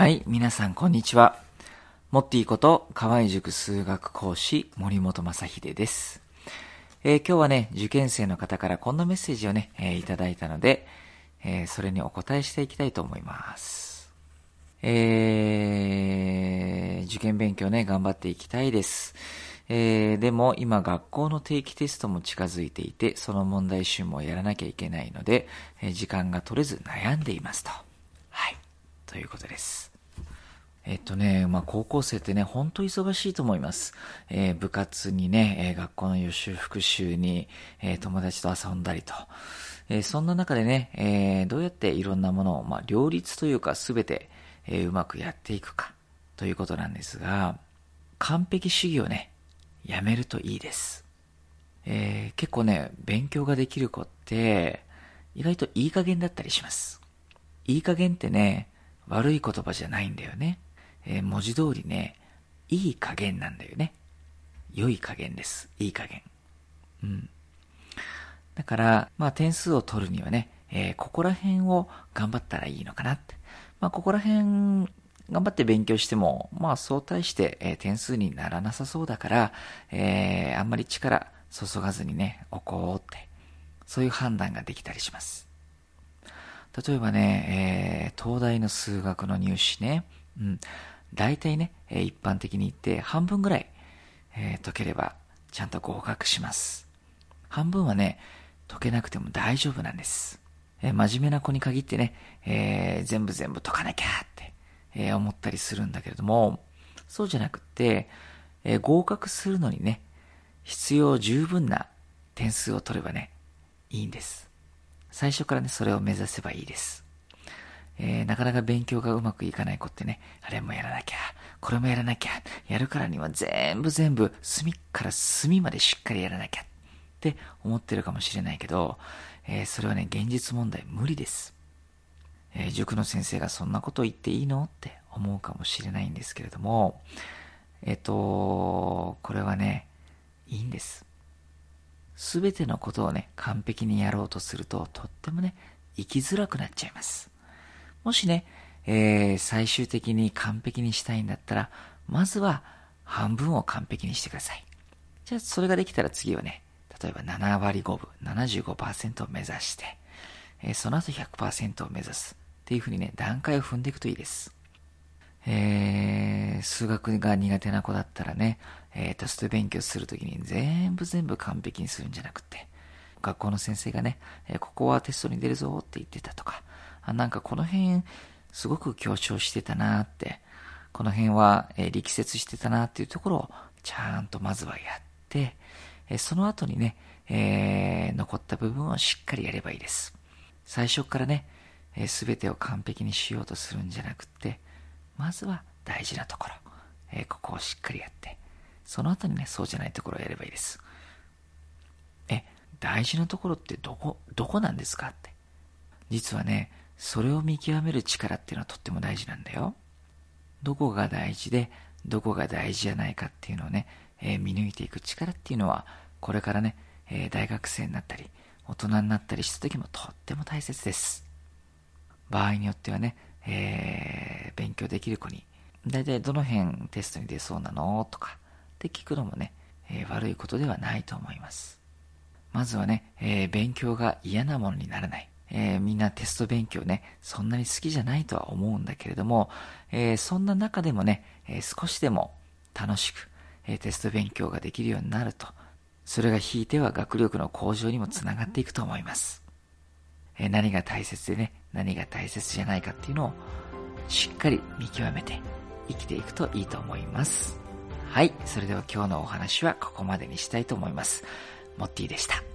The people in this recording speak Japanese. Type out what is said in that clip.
はい、皆さんこんにちは。モッティこと河合塾数学講師森本正秀です。えー今日はね、受験生の方からこんなメッセージをね、えーいただいたので、えーそれにお答えしていきたいと思います。えー受験勉強ね、頑張っていきたいです。えーでも今学校の定期テストも近づいていて、その問題集もやらなきゃいけないので、え時間が取れず悩んでいますと。ということです。えっとね、まあ、高校生ってね、ほんと忙しいと思います。えー部活にね、えー学校の予習復習に、えー友達と遊んだりと。えそんな中でね、えどうやっていろんなものを、まあ、両立というかすべて、えうまくやっていくか、ということなんですが、完璧主義をね、やめるといいです。え結構ね、勉強ができる子って、意外といい加減だったりします。いい加減ってね、悪い言葉じゃないんだよね。えー文字通りね、いい加減なんだよね。良い加減です。いい加減。うん。だから、まあ点数を取るにはね、えーここら辺を頑張ったらいいのかなって。まあここら辺頑張って勉強しても、まあそう対して、えー点数にならなさそうだから、えーあんまり力注がずにね、おこうって、そういう判断ができたりします。例えばね、えー東大の数学の入試ね、うん、大体ね、えー一般的に言って半分ぐらい、えー解ければちゃんと合格します。半分はね、解けなくても大丈夫なんです。えー真面目な子に限ってね、えー全部全部解かなきゃって、えー思ったりするんだけれども、そうじゃなくって、えー合格するのにね、必要十分な点数を取ればね、いいんです。最初からね、それを目指せばいいです。えーなかなか勉強がうまくいかない子ってね、あれもやらなきゃ、これもやらなきゃ、やるからには全部全部、隅から隅までしっかりやらなきゃって思ってるかもしれないけど、えーそれはね、現実問題無理です。えー塾の先生がそんなことを言っていいのって思うかもしれないんですけれども、えっ、と、これはね、いいんです。すべてのことをね、完璧にやろうとすると、とってもね、生きづらくなっちゃいます。もしね、えー最終的に完璧にしたいんだったら、まずは半分を完璧にしてください。じゃあ、それができたら次はね、例えば7割5分、75%を目指して、えーその後100%を目指す。っていうふうにね、段階を踏んでいくといいです。えー数学が苦手な子だったらね、えーテスト勉強するときに全部全部完璧にするんじゃなくて、学校の先生がね、えーここはテストに出るぞって言ってたとか、あなんかこの辺すごく強調してたなって、この辺は、えー力説してたなっていうところをちゃんとまずはやって、えその後にね、え残った部分をしっかりやればいいです。最初からね、すべてを完璧にしようとするんじゃなくって、まずは大事なところ、えここをしっかりやって、その後にね、そうじゃないところをやればいいです。え、大事なところってどこ、どこなんですかって。実はね、それを見極める力っていうのはとっても大事なんだよ。どこが大事で、どこが大事じゃないかっていうのをね、えー見抜いていく力っていうのは、これからね、えー大学生になったり、大人になったりした時もとっても大切です。場合によってはね、えー勉強できる子に、だいたいどの辺テストに出そうなのとか、って聞くのもね、えー悪いことではないと思います。まずはね、えー勉強が嫌なものにならない。えーみんなテスト勉強ね、そんなに好きじゃないとは思うんだけれども、えーそんな中でもね、え少しでも楽しく、えテスト勉強ができるようになると、それがひいては学力の向上にもつながっていくと思います。え何が大切でね、何が大切じゃないかっていうのをしっかり見極めて生きていくといいと思います。はい。それでは今日のお話はここまでにしたいと思います。モッティでした。